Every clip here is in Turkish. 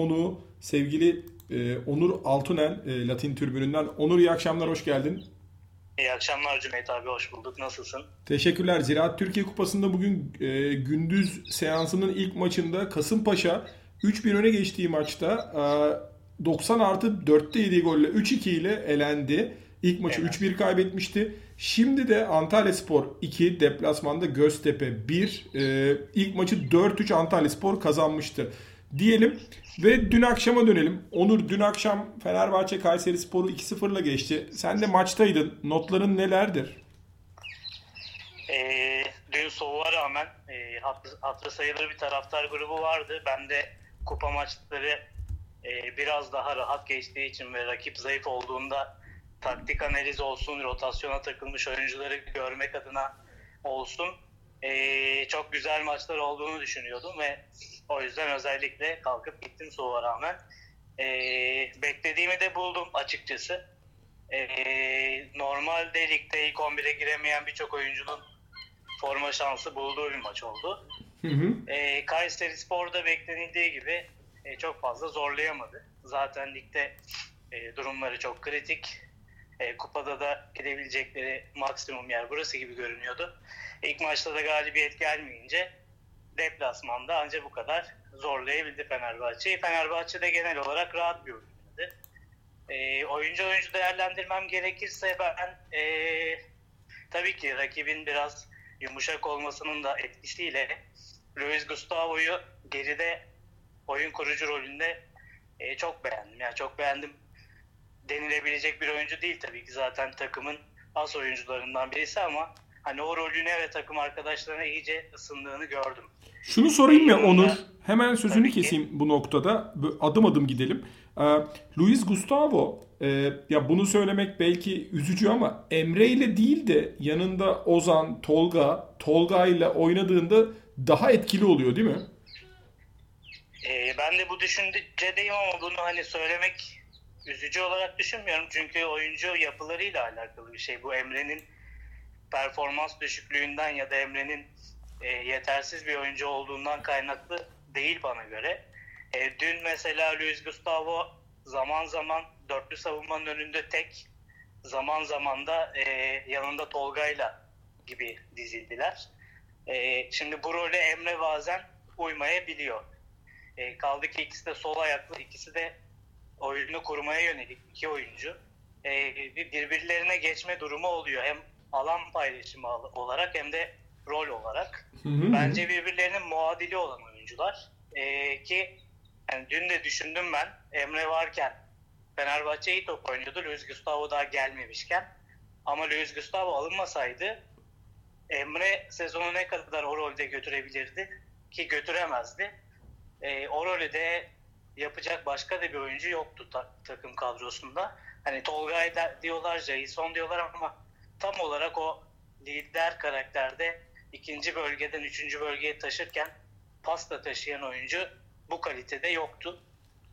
konuğu sevgili e, Onur Altunen e, Latin Türbününden. Onur iyi akşamlar, hoş geldin. İyi akşamlar Cüneyt abi, hoş bulduk. Nasılsın? Teşekkürler. Ziraat Türkiye Kupası'nda bugün e, gündüz seansının ilk maçında Kasımpaşa 3-1 öne geçtiği maçta e, 90 artı 4'te yediği golle 3-2 ile elendi. İlk maçı evet. 3-1 kaybetmişti. Şimdi de Antalya Spor 2, deplasmanda Göztepe 1. E, ilk maçı 4-3 Antalya Spor kazanmıştı. Diyelim ve dün akşama dönelim. Onur dün akşam Fenerbahçe Kayseri Sporu 2-0'la geçti. Sen de maçtaydın. Notların nelerdir? E, dün soğuğa rağmen e, hatlı, hatlı sayılır bir taraftar grubu vardı. Ben de kupa maçları e, biraz daha rahat geçtiği için ve rakip zayıf olduğunda taktik analiz olsun, rotasyona takılmış oyuncuları görmek adına olsun e, çok güzel maçlar olduğunu düşünüyordum ve o yüzden özellikle kalkıp gittim soğuğa rağmen. E, beklediğimi de buldum açıkçası. E, normalde ligde ilk 11'e giremeyen birçok oyuncunun forma şansı bulduğu bir maç oldu. Hı hı. E, Kayseri Spor'da beklenildiği gibi e, çok fazla zorlayamadı. Zaten ligde e, durumları çok kritik. E, kupada da gidebilecekleri maksimum yer burası gibi görünüyordu. İlk maçta da galibiyet gelmeyince deplasmanda ancak bu kadar zorlayabildi Fenerbahçe'yi. Fenerbahçe de genel olarak rahat bir oyuncu. E, oyuncu oyuncu değerlendirmem gerekirse ben e, tabii ki rakibin biraz yumuşak olmasının da etkisiyle Luis Gustavo'yu geride oyun kurucu rolünde e, çok beğendim. Yani çok beğendim denilebilecek bir oyuncu değil tabii ki zaten takımın as oyuncularından birisi ama hani o rolüne ve takım arkadaşlarına iyice ısındığını gördüm. Şunu sorayım mı Onur? Hemen sözünü tabii keseyim ki. bu noktada. Adım adım gidelim. Ee, Luis Gustavo e, ya bunu söylemek belki üzücü ama Emre ile değil de yanında Ozan, Tolga, Tolga ile oynadığında daha etkili oluyor değil mi? Ee, ben de bu düşüncedeyim ama bunu hani söylemek üzücü olarak düşünmüyorum. Çünkü oyuncu yapılarıyla alakalı bir şey. Bu Emre'nin performans düşüklüğünden ya da Emre'nin e, yetersiz bir oyuncu olduğundan kaynaklı değil bana göre. E, dün mesela Luis Gustavo zaman zaman dörtlü savunmanın önünde tek, zaman zaman da e, yanında Tolga'yla gibi dizildiler. E, şimdi bu role Emre bazen uymayabiliyor. E, kaldı ki ikisi de sol ayaklı, ikisi de oyunu kurmaya yönelik iki oyuncu e, birbirlerine geçme durumu oluyor. Hem alan paylaşımı olarak hem de rol olarak. Hı hı. Bence birbirlerinin muadili olan oyuncular. E, ki yani dün de düşündüm ben Emre varken Fenerbahçe iyi top oynuyordu. Luis Gustavo daha gelmemişken. Ama Luis Gustavo alınmasaydı Emre sezonu ne kadar o rolde götürebilirdi ki götüremezdi. E, o rolü de yapacak başka da bir oyuncu yoktu ta- takım kadrosunda. Hani Tolga'yı diyorlar, Jason diyorlar ama tam olarak o lider karakterde ikinci bölgeden üçüncü bölgeye taşırken pasta taşıyan oyuncu bu kalitede yoktu.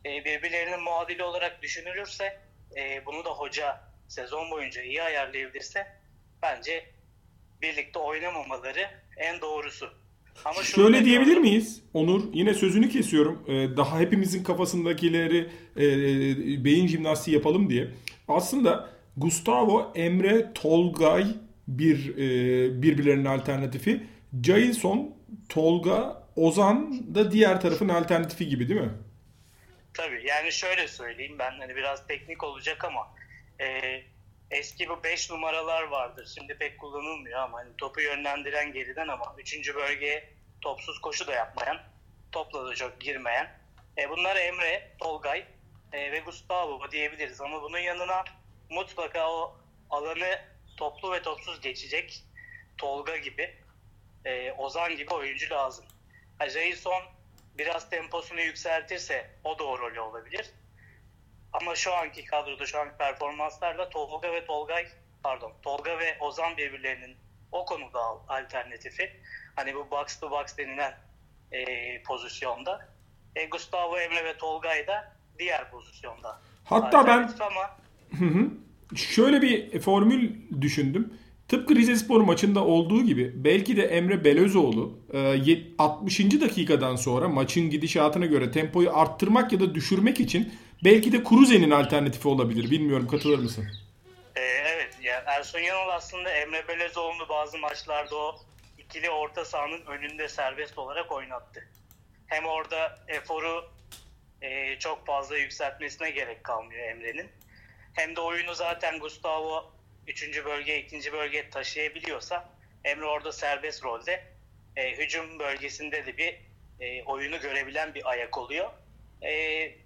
E, birbirlerinin muadili olarak düşünülürse e, bunu da hoca sezon boyunca iyi ayarlayabilirse bence birlikte oynamamaları en doğrusu. Ama Şöyle diyebilir miyiz? Onur yine sözünü kesiyorum. Ee, daha hepimizin kafasındakileri e, e, beyin jimnastiği yapalım diye. Aslında Gustavo, Emre, Tolgay bir e, birbirlerinin alternatifi. Jason, Tolga, Ozan da diğer tarafın alternatifi gibi değil mi? Tabii yani şöyle söyleyeyim ben hani biraz teknik olacak ama e, eski bu 5 numaralar vardır. Şimdi pek kullanılmıyor ama hani topu yönlendiren geriden ama 3. bölgeye topsuz koşu da yapmayan, topla da çok girmeyen. E, bunlar Emre, Tolgay e, ve Gustavo diyebiliriz ama bunun yanına mutlaka o alanı toplu ve topsuz geçecek Tolga gibi, e, Ozan gibi oyuncu lazım. Jason biraz temposunu yükseltirse o da o rolü olabilir. Ama şu anki kadroda şu anki performanslarla Tolga ve Tolgay pardon Tolga ve Ozan birbirlerinin o konuda alternatifi. Hani bu box to box denilen e, pozisyonda. E, Gustavo Emre ve Tolgay da diğer pozisyonda. Hatta ben ama... şöyle bir formül düşündüm. Tıpkı Rizespor maçında olduğu gibi belki de Emre Belözoğlu 60. E, dakikadan sonra maçın gidişatına göre tempoyu arttırmak ya da düşürmek için belki de Kruse'nin alternatifi olabilir. Bilmiyorum katılır mısın? Ee, evet. Yani Ersun Yanal aslında Emre Belözoğlu'nu bazı maçlarda o ikili orta sahanın önünde serbest olarak oynattı. Hem orada eforu e, çok fazla yükseltmesine gerek kalmıyor Emre'nin. Hem de oyunu zaten Gustavo 3. bölge, 2. bölge taşıyabiliyorsa Emre orada serbest rolde e, hücum bölgesinde de bir e, oyunu görebilen bir ayak oluyor. E,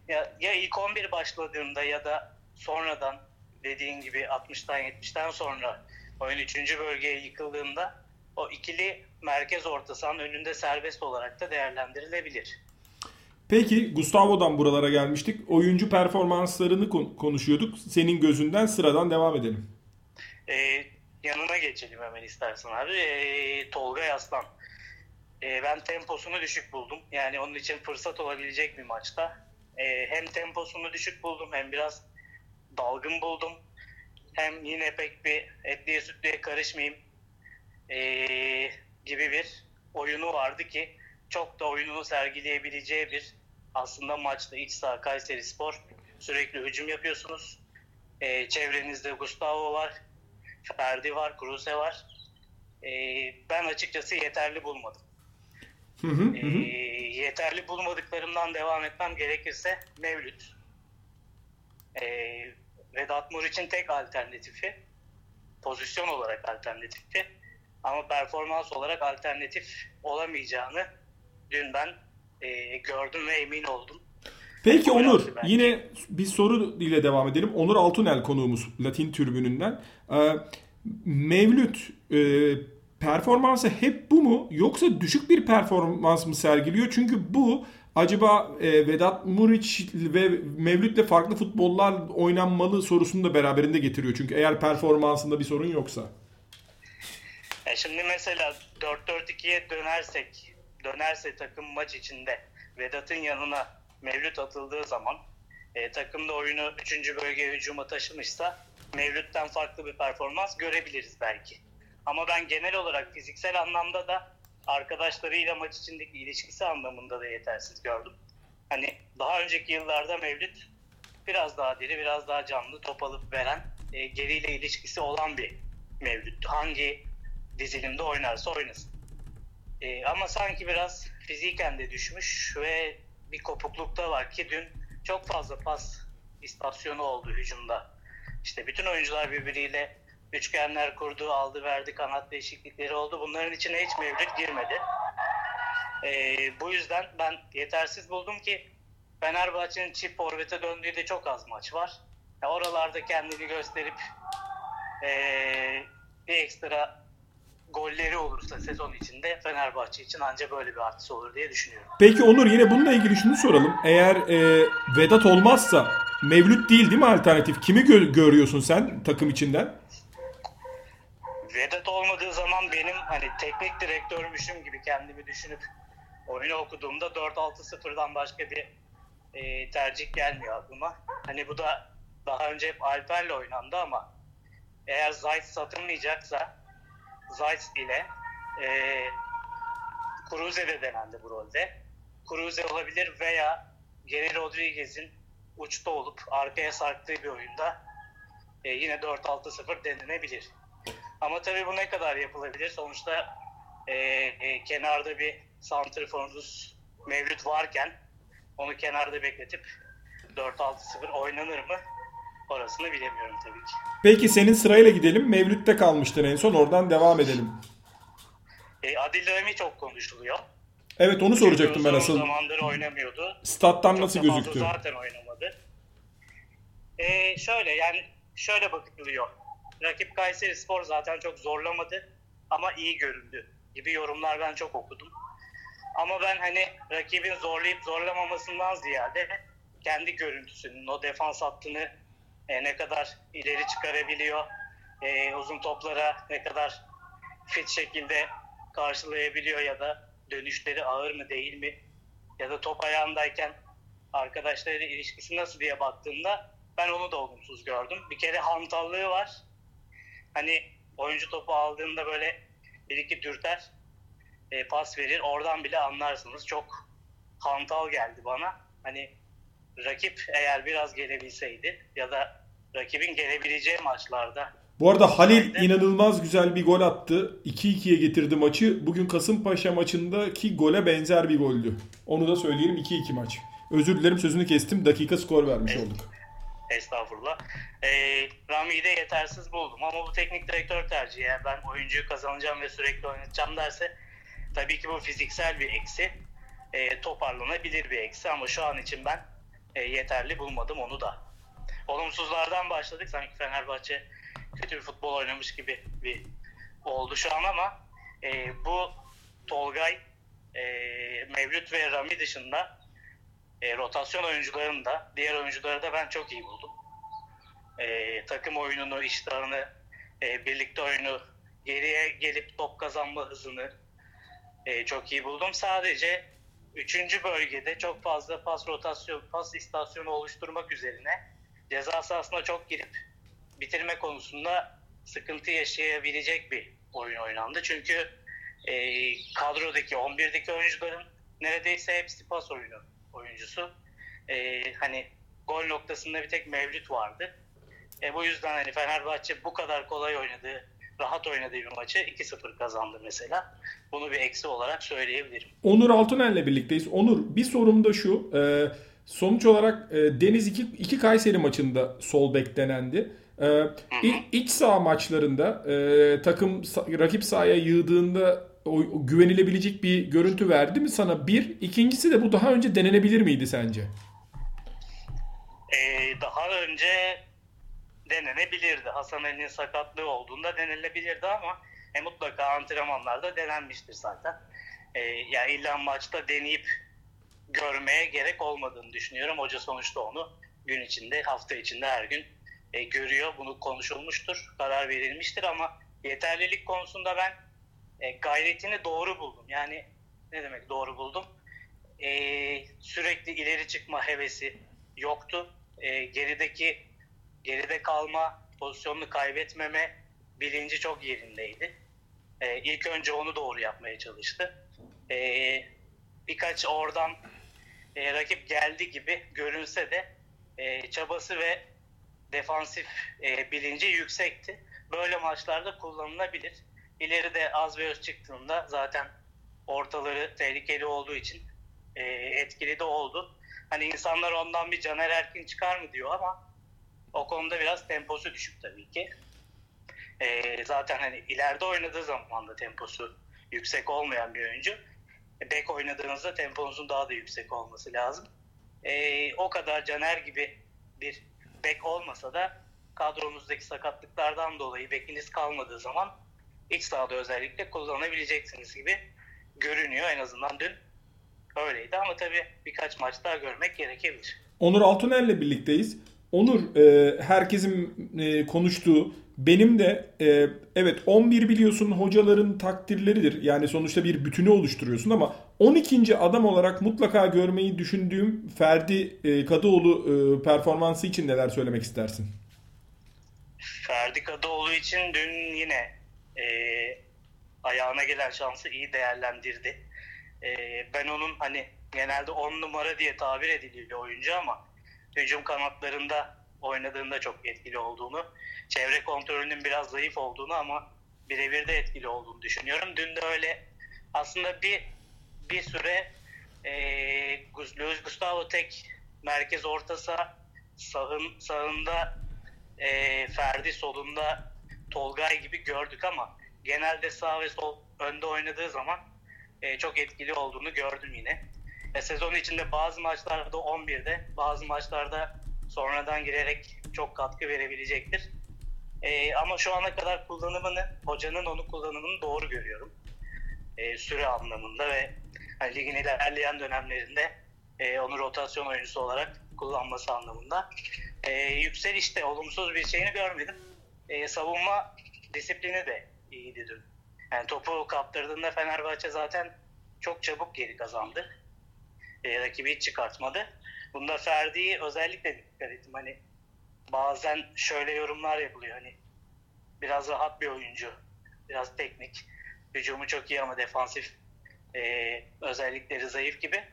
ya, ya ilk 11 başladığında ya da sonradan dediğin gibi 60'tan 70'ten sonra oyun 3. bölgeye yıkıldığında o ikili merkez orta sahanın önünde serbest olarak da değerlendirilebilir. Peki Gustavo'dan buralara gelmiştik. Oyuncu performanslarını konuşuyorduk. Senin gözünden sıradan devam edelim. Ee, yanına geçelim hemen istersen abi. Ee, Tolga Yaslan. Ee, ben temposunu düşük buldum. Yani onun için fırsat olabilecek bir maçta. Ee, hem temposunu düşük buldum hem biraz dalgın buldum. Hem yine pek bir etliye sütlüye karışmayayım ee, gibi bir oyunu vardı ki çok da oyununu sergileyebileceği bir aslında maçta iç saha Kayseri Spor sürekli hücum yapıyorsunuz. Ee, çevrenizde Gustavo var, Ferdi var, Kruse var. Ee, ben açıkçası yeterli bulmadım. Hı hı, ee, yeterli bulmadıklarımdan devam etmem gerekirse Mevlüt. Ee, Vedat Muriç'in tek alternatifi pozisyon olarak alternatifi ama performans olarak alternatif olamayacağını dün ben e, gördüm ve emin oldum. Peki Onur yine bir soru ile devam edelim. Onur Altunel konuğumuz Latin tribününden. Ee, Mevlüt e, performansı hep bu mu yoksa düşük bir performans mı sergiliyor? Çünkü bu acaba e, Vedat Muriç ve Mevlüt'le farklı futbollar oynanmalı sorusunu da beraberinde getiriyor. Çünkü eğer performansında bir sorun yoksa. E şimdi mesela 4-4-2'ye dönersek, dönerse takım maç içinde Vedat'ın yanına Mevlüt atıldığı zaman e, takımda oyunu 3. bölgeye hücuma taşımışsa Mevlüt'ten farklı bir performans görebiliriz belki. Ama ben genel olarak fiziksel anlamda da arkadaşlarıyla maç içindeki ilişkisi anlamında da yetersiz gördüm. Hani daha önceki yıllarda Mevlüt biraz daha diri, biraz daha canlı, top alıp veren, e, geriyle ilişkisi olan bir Mevlüt. Hangi dizilimde oynarsa oynasın. E, ama sanki biraz fiziken de düşmüş ve bir kopuklukta var ki dün çok fazla pas istasyonu oldu hücumda. İşte bütün oyuncular birbiriyle üçgenler kurdu, aldı verdi, kanat değişiklikleri oldu. Bunların içine hiç Mevlüt girmedi. Ee, bu yüzden ben yetersiz buldum ki Fenerbahçe'nin çift forvete döndüğü de çok az maç var. Ya oralarda kendini gösterip ee, bir ekstra golleri olursa sezon içinde Fenerbahçe için ancak böyle bir artısı olur diye düşünüyorum. Peki Onur yine bununla ilgili şunu soralım. Eğer e, Vedat olmazsa Mevlüt değil değil mi alternatif? Kimi gö- görüyorsun sen takım içinden? Vedat olmadığı zaman benim hani teknik direktörmüşüm gibi kendimi düşünüp oyunu okuduğumda 4-6-0'dan başka bir e, tercih gelmiyor aklıma. Hani bu da daha önce hep Alper'le oynandı ama eğer Zayt satılmayacaksa Zayt ile e, Cruze de denendi bu rolde. Cruze olabilir veya Geri Rodriguez'in uçta olup arkaya sarktığı bir oyunda e, yine 4-6-0 denenebilir. Ama tabii bu ne kadar yapılabilir? Sonuçta e, e, kenarda bir santriforunuz mevcut varken onu kenarda bekletip 4-6-0 oynanır mı? Orasını bilemiyorum tabii ki. Peki senin sırayla gidelim. Mevlüt'te kalmıştın en son. Oradan devam edelim. E, Adil Rami çok konuşuluyor. Evet onu soracaktım ben asıl. zamandır oynamıyordu. Stat'tan nasıl gözüktü? Zaten oynamadı. E, şöyle yani şöyle bakılıyor. Rakip Kayseri Spor zaten çok zorlamadı ama iyi göründü gibi yorumlar ben çok okudum. Ama ben hani rakibin zorlayıp zorlamamasından ziyade kendi görüntüsünün, o defans hattını e, ne kadar ileri çıkarabiliyor, e, uzun toplara ne kadar fit şekilde karşılayabiliyor ya da dönüşleri ağır mı değil mi ya da top ayağındayken arkadaşlarıyla ilişkisi nasıl diye baktığımda ben onu da olumsuz gördüm. Bir kere hantallığı var. Hani oyuncu topu aldığında böyle bir iki dürter e, pas verir. Oradan bile anlarsınız. Çok hantal geldi bana. Hani rakip eğer biraz gelebilseydi ya da rakibin gelebileceği maçlarda bu arada Halil inanılmaz güzel bir gol attı. 2-2'ye getirdi maçı. Bugün Kasımpaşa maçındaki gole benzer bir goldü. Onu da söyleyelim 2-2 maç. Özür dilerim sözünü kestim. Dakika skor vermiş evet. olduk. Estağfurullah. Ee, Rami'yi de yetersiz buldum ama bu teknik direktör tercihi. Yani ben oyuncuyu kazanacağım ve sürekli oynatacağım derse tabii ki bu fiziksel bir eksi. E, toparlanabilir bir eksi ama şu an için ben e, yeterli bulmadım onu da. Olumsuzlardan başladık. Sanki Fenerbahçe kötü bir futbol oynamış gibi bir oldu şu an ama e, bu Tolgay, e, Mevlüt ve Rami dışında e, rotasyon oyuncularını da diğer oyuncuları da ben çok iyi buldum. E, takım oyununu, iştahını, e, birlikte oyunu, geriye gelip top kazanma hızını e, çok iyi buldum. Sadece üçüncü bölgede çok fazla pas rotasyon, pas istasyonu oluşturmak üzerine ceza sahasına çok girip bitirme konusunda sıkıntı yaşayabilecek bir oyun oynandı. Çünkü e, kadrodaki 11'deki oyuncuların neredeyse hepsi pas oyunu oyuncusu. E, hani gol noktasında bir tek Mevlüt vardı. E, bu yüzden hani Fenerbahçe bu kadar kolay oynadığı, rahat oynadığı bir maçı 2-0 kazandı mesela. Bunu bir eksi olarak söyleyebilirim. Onur Altuner'le birlikteyiz. Onur bir sorum da şu. E, sonuç olarak e, Deniz 2, 2 Kayseri maçında sol bek denendi. Ee, iç saha maçlarında e, takım rakip sahaya yığdığında o, güvenilebilecek bir görüntü verdi mi sana? Bir. ikincisi de bu daha önce denenebilir miydi sence? Ee, daha önce denenebilirdi. Hasan Ali'nin sakatlığı olduğunda denenebilirdi ama e, mutlaka antrenmanlarda denenmiştir zaten. E, yani illa maçta deneyip görmeye gerek olmadığını düşünüyorum. Hoca sonuçta onu gün içinde, hafta içinde her gün e, görüyor. Bunu konuşulmuştur, karar verilmiştir ama yeterlilik konusunda ben e, gayretini doğru buldum. Yani ne demek doğru buldum? E, sürekli ileri çıkma hevesi yoktu. E, gerideki geride kalma, pozisyonunu kaybetmeme bilinci çok yerindeydi. E, ilk önce onu doğru yapmaya çalıştı. E, birkaç oradan e, rakip geldi gibi görünse de e, çabası ve defansif e, bilinci yüksekti. Böyle maçlarda kullanılabilir. İleride öz çıktığında zaten ortaları tehlikeli olduğu için e, etkili de oldu. Hani insanlar ondan bir Caner Erkin çıkar mı diyor ama o konuda biraz temposu düşük tabii ki. E, zaten hani ileride oynadığı zaman da temposu yüksek olmayan bir oyuncu. E, bek oynadığınızda temponuzun daha da yüksek olması lazım. E, o kadar Caner gibi bir bek olmasa da kadromuzdaki sakatlıklardan dolayı bekiniz kalmadığı zaman iç sahada özellikle kullanabileceksiniz gibi görünüyor. En azından dün öyleydi ama tabii birkaç maç daha görmek gerekebilir. Onur Altuner'le birlikteyiz. Onur e, herkesin e, konuştuğu benim de e, evet 11 biliyorsun hocaların takdirleridir. Yani sonuçta bir bütünü oluşturuyorsun ama 12. adam olarak mutlaka görmeyi düşündüğüm Ferdi e, Kadıoğlu e, performansı için neler söylemek istersin? Ferdi Kadıoğlu için dün yine e, ayağına gelen şansı iyi değerlendirdi. E, ben onun hani genelde 10 numara diye tabir ediliyor oyuncu ama hücum kanatlarında oynadığında çok etkili olduğunu, çevre kontrolünün biraz zayıf olduğunu ama birebir de etkili olduğunu düşünüyorum. Dün de öyle aslında bir bir süre e, Luis Gustavo tek merkez ortasa sağın, sağında e, Ferdi solunda Tolgay gibi gördük ama genelde sağ ve sol önde oynadığı zaman e, çok etkili olduğunu gördüm yine. E, sezon içinde bazı maçlarda 11'de bazı maçlarda sonradan girerek çok katkı verebilecektir. E, ama şu ana kadar kullanımını, hocanın onu kullanımını doğru görüyorum. E, süre anlamında ve hani ligin ilerleyen dönemlerinde e, onu rotasyon oyuncusu olarak kullanması anlamında. E, yükselişte olumsuz bir şeyini görmedim. E, savunma disiplini de iyiydi dün. Yani topu kaptırdığında Fenerbahçe zaten çok çabuk geri kazandı. E, rakibi hiç çıkartmadı. Bunda Ferdi'yi özellikle dikkat ettim. Hani bazen şöyle yorumlar yapılıyor. Hani biraz rahat bir oyuncu. Biraz teknik. Hücumu çok iyi ama defansif e, özellikleri zayıf gibi.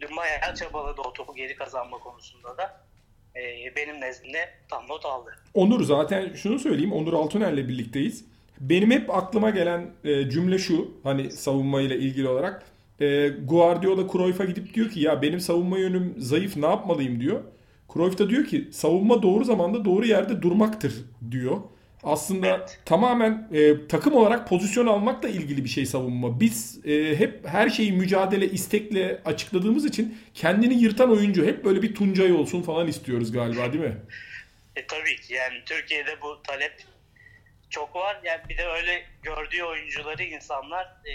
Dün bayağı çabaladı o topu geri kazanma konusunda da. E, benim nezdimde tam not aldı. Onur zaten şunu söyleyeyim. Onur Altuner'le birlikteyiz. Benim hep aklıma gelen e, cümle şu. Hani savunmayla ilgili olarak. E, Guardiola Cruyff'a gidip diyor ki ya benim savunma yönüm zayıf ne yapmalıyım diyor. Cruyff da diyor ki savunma doğru zamanda doğru yerde durmaktır diyor. Aslında evet. tamamen e, takım olarak pozisyon almakla ilgili bir şey savunma. Biz e, hep her şeyi mücadele, istekle açıkladığımız için kendini yırtan oyuncu hep böyle bir Tuncay olsun falan istiyoruz galiba değil mi? E, tabii ki yani Türkiye'de bu talep çok var. Yani bir de öyle gördüğü oyuncuları insanlar e,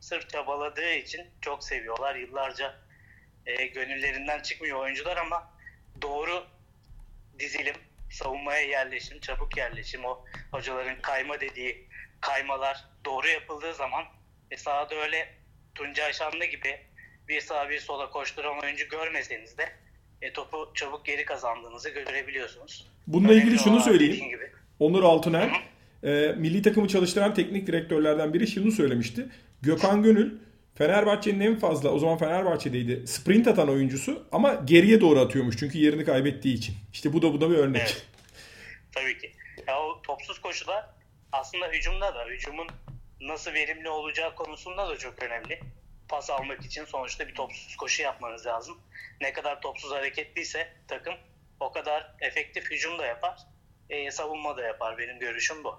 sırf çabaladığı için çok seviyorlar. Yıllarca e, gönüllerinden çıkmıyor oyuncular ama doğru dizilim, savunmaya yerleşim, çabuk yerleşim, o hocaların kayma dediği kaymalar doğru yapıldığı zaman e, sahada öyle Tuncay Şanlı gibi bir sağa bir sola koşturan oyuncu görmeseniz de e, topu çabuk geri kazandığınızı görebiliyorsunuz. Bununla ilgili şunu söyleyeyim. Gibi. Onur Altuner e, milli takımı çalıştıran teknik direktörlerden biri şunu söylemişti. Gökhan Gönül Fenerbahçe'nin en fazla o zaman Fenerbahçe'deydi sprint atan oyuncusu ama geriye doğru atıyormuş çünkü yerini kaybettiği için. İşte bu da bu da bir örnek. Evet. Tabii ki. Ya o topsuz koşuda aslında hücumda da hücumun nasıl verimli olacağı konusunda da çok önemli. Pas almak için sonuçta bir topsuz koşu yapmanız lazım. Ne kadar topsuz hareketliyse takım o kadar efektif hücum da yapar, e, savunma da yapar. Benim görüşüm bu.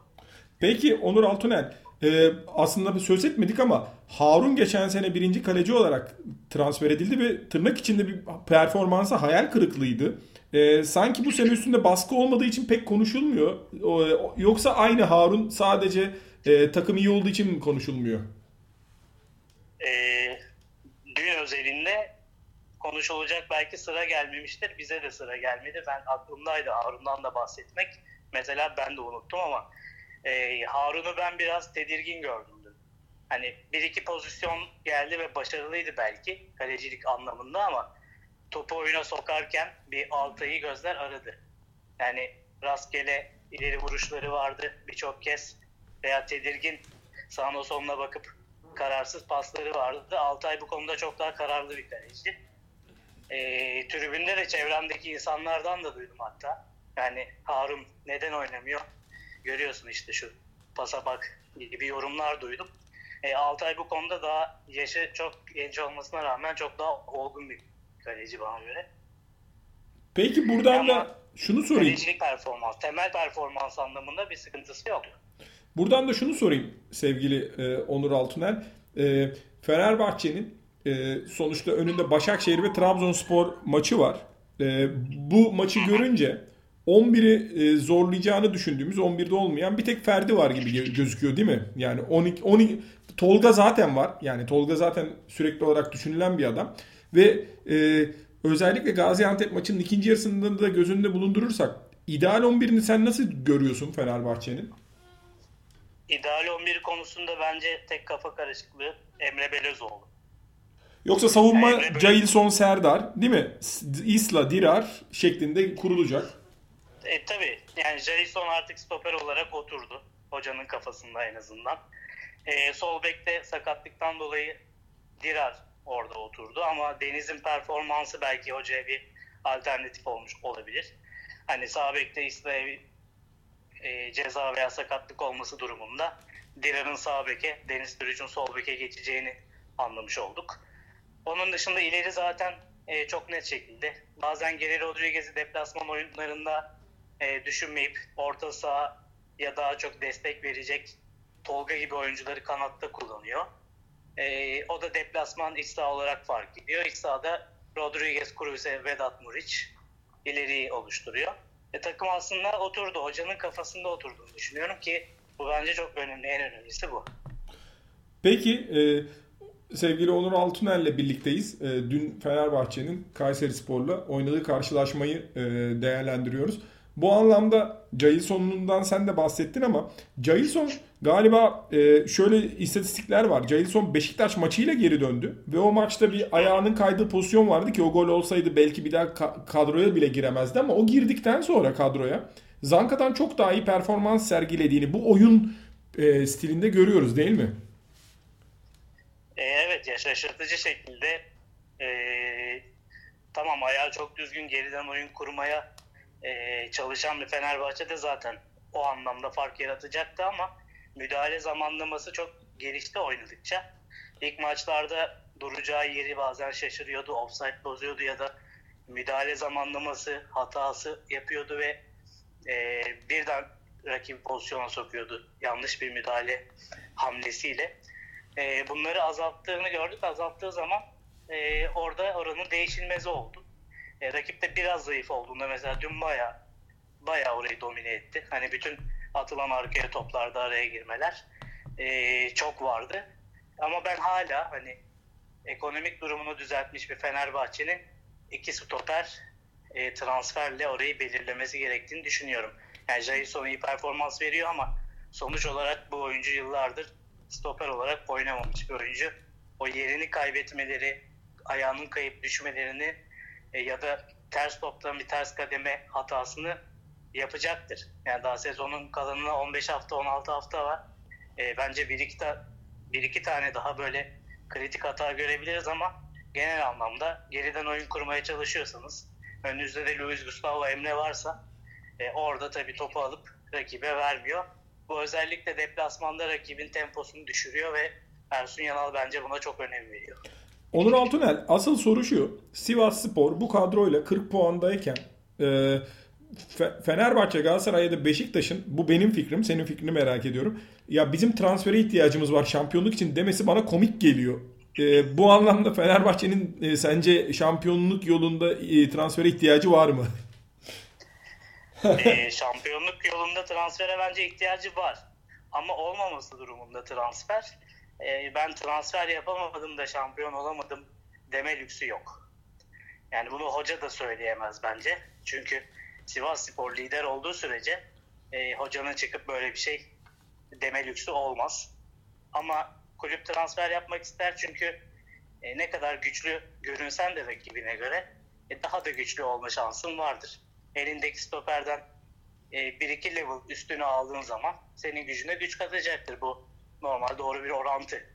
Peki Onur Altunel e, aslında söz etmedik ama Harun geçen sene birinci kaleci olarak transfer edildi ve tırnak içinde bir performansı hayal kırıklığıydı. E, sanki bu sene üstünde baskı olmadığı için pek konuşulmuyor. O, yoksa aynı Harun sadece e, takım iyi olduğu için mi konuşulmuyor? E, dün özelinde konuşulacak belki sıra gelmemiştir. Bize de sıra gelmedi. Ben aklımdaydı Harun'dan da bahsetmek. Mesela ben de unuttum ama e, Harun'u ben biraz tedirgin gördüm. Hani bir iki pozisyon geldi ve başarılıydı belki kalecilik anlamında ama topu oyuna sokarken bir Altay'ı gözler aradı. Yani rastgele ileri vuruşları vardı birçok kez veya tedirgin sağına soluna bakıp kararsız pasları vardı. Altay bu konuda çok daha kararlı bir kaleci. E, tribünde de çevremdeki insanlardan da duydum hatta. Yani Harun neden oynamıyor? Görüyorsun işte şu pasa bak gibi yorumlar duydum. E, Altay bu konuda daha yaşı çok genç olmasına rağmen çok daha olgun bir kaleci bana göre. Peki buradan Ama da şunu sorayım. Kalecilik performans, temel performans anlamında bir sıkıntısı yok. Buradan da şunu sorayım sevgili e, Onur Altunel. E, Fenerbahçe'nin e, sonuçta önünde Başakşehir ve Trabzonspor maçı var. E, bu maçı görünce 11'i e, zorlayacağını düşündüğümüz 11'de olmayan bir tek Ferdi var gibi gözüküyor değil mi? Yani 12 12 Tolga zaten var. Yani Tolga zaten sürekli olarak düşünülen bir adam ve e, özellikle Gaziantep maçının ikinci yarısında da gözünde bulundurursak ideal 11'ini sen nasıl görüyorsun Fenerbahçe'nin? İdeal 11 konusunda bence tek kafa karışıklığı Emre Belözoğlu. Yoksa savunma Emre Cailson Serdar değil mi? Isla Dirar şeklinde kurulacak. E, tabii yani Jason artık stoper olarak oturdu. Hocanın kafasında en azından. E, sol bekte sakatlıktan dolayı Dirar orada oturdu ama Deniz'in performansı belki hocaya bir alternatif olmuş olabilir. Hani sağ bekte İsrail e, ceza veya sakatlık olması durumunda Dirar'ın sağ beke, Deniz Türüç'ün sol beke geçeceğini anlamış olduk. Onun dışında ileri zaten e, çok net şekilde. Bazen Geri Rodriguez'i deplasman oyunlarında e, düşünmeyip orta saha ya daha çok destek verecek Tolga gibi oyuncuları kanatta kullanıyor. E, o da deplasman iç olarak fark ediyor. İç sahada Rodriguez, Kruse, Vedat Muriç ileriyi oluşturuyor. E, takım aslında oturdu. Hocanın kafasında oturduğunu düşünüyorum ki bu bence çok önemli. En önemlisi bu. Peki e, sevgili Onur Altuner'le birlikteyiz. E, dün Fenerbahçe'nin Kayseri Spor'la oynadığı karşılaşmayı e, değerlendiriyoruz. Bu anlamda Jailson'undan sen de bahsettin ama Jailson galiba e, şöyle istatistikler var. Jailson Beşiktaş maçıyla geri döndü ve o maçta bir ayağının kaydığı pozisyon vardı ki o gol olsaydı belki bir daha kadroya bile giremezdi ama o girdikten sonra kadroya Zanka'dan çok daha iyi performans sergilediğini bu oyun e, stilinde görüyoruz değil mi? E, evet ya şaşırtıcı şekilde e, tamam ayağı çok düzgün geriden oyun kurmaya e, çalışan bir Fenerbahçe'de zaten o anlamda fark yaratacaktı ama müdahale zamanlaması çok gelişti oynadıkça. İlk maçlarda duracağı yeri bazen şaşırıyordu, offside bozuyordu ya da müdahale zamanlaması hatası yapıyordu ve e, birden rakip pozisyona sokuyordu yanlış bir müdahale hamlesiyle. E, bunları azalttığını gördük. Azalttığı zaman e, orada oranın değişilmezi oldu. E, rakip de biraz zayıf olduğunda mesela dün baya baya orayı domine etti. Hani bütün atılan arkaya toplarda araya girmeler e, çok vardı. Ama ben hala hani ekonomik durumunu düzeltmiş bir Fenerbahçe'nin iki stoper e, transferle orayı belirlemesi gerektiğini düşünüyorum. Yani Jason iyi performans veriyor ama sonuç olarak bu oyuncu yıllardır stoper olarak oynamamış bir oyuncu. O yerini kaybetmeleri, ayağının kayıp düşmelerini e, ya da ters toptan bir ters kademe hatasını yapacaktır. Yani daha sezonun kalanına 15 hafta 16 hafta var. E, bence bir iki, ta, bir iki tane daha böyle kritik hata görebiliriz ama genel anlamda geriden oyun kurmaya çalışıyorsanız önünüzde de Luis Gustavo Emre varsa e, orada tabii topu alıp rakibe vermiyor. Bu özellikle deplasmanda rakibin temposunu düşürüyor ve Ersun Yanal bence buna çok önem veriyor. Onur Altunel asıl soru şu. Sivas Spor bu kadroyla 40 puandayken e, Fenerbahçe, Galatasaray ya da Beşiktaş'ın bu benim fikrim, senin fikrini merak ediyorum. Ya bizim transfere ihtiyacımız var şampiyonluk için demesi bana komik geliyor. E, bu anlamda Fenerbahçe'nin e, sence şampiyonluk yolunda e, transfere ihtiyacı var mı? e, şampiyonluk yolunda transfere bence ihtiyacı var. Ama olmaması durumunda transfer. E, ben transfer yapamadım da şampiyon olamadım deme lüksü yok. Yani bunu hoca da söyleyemez bence. Çünkü Sivas Spor lider olduğu sürece e, hocanın çıkıp böyle bir şey deme lüksü olmaz. Ama kulüp transfer yapmak ister çünkü e, ne kadar güçlü görünsen de rakibine göre e, daha da güçlü olma şansın vardır. Elindeki stoperden e, bir iki level üstünü aldığın zaman senin gücüne güç katacaktır. Bu normal doğru bir orantı.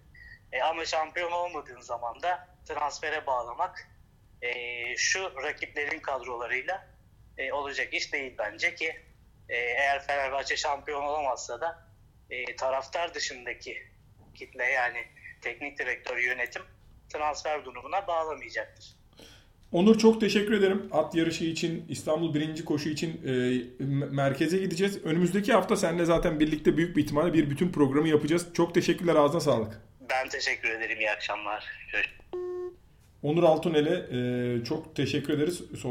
E, ama şampiyon olmadığın zaman da transfere bağlamak e, şu rakiplerin kadrolarıyla e, olacak iş değil bence ki e, eğer Fenerbahçe şampiyon olamazsa da e, taraftar dışındaki kitle yani teknik direktör yönetim transfer durumuna bağlamayacaktır. Onur çok teşekkür ederim. At yarışı için, İstanbul birinci koşu için e, merkeze gideceğiz. Önümüzdeki hafta seninle zaten birlikte büyük bir ihtimalle bir bütün programı yapacağız. Çok teşekkürler. Ağzına sağlık. Ben teşekkür ederim. İyi akşamlar. Onur Altunel'e e, çok teşekkür ederiz.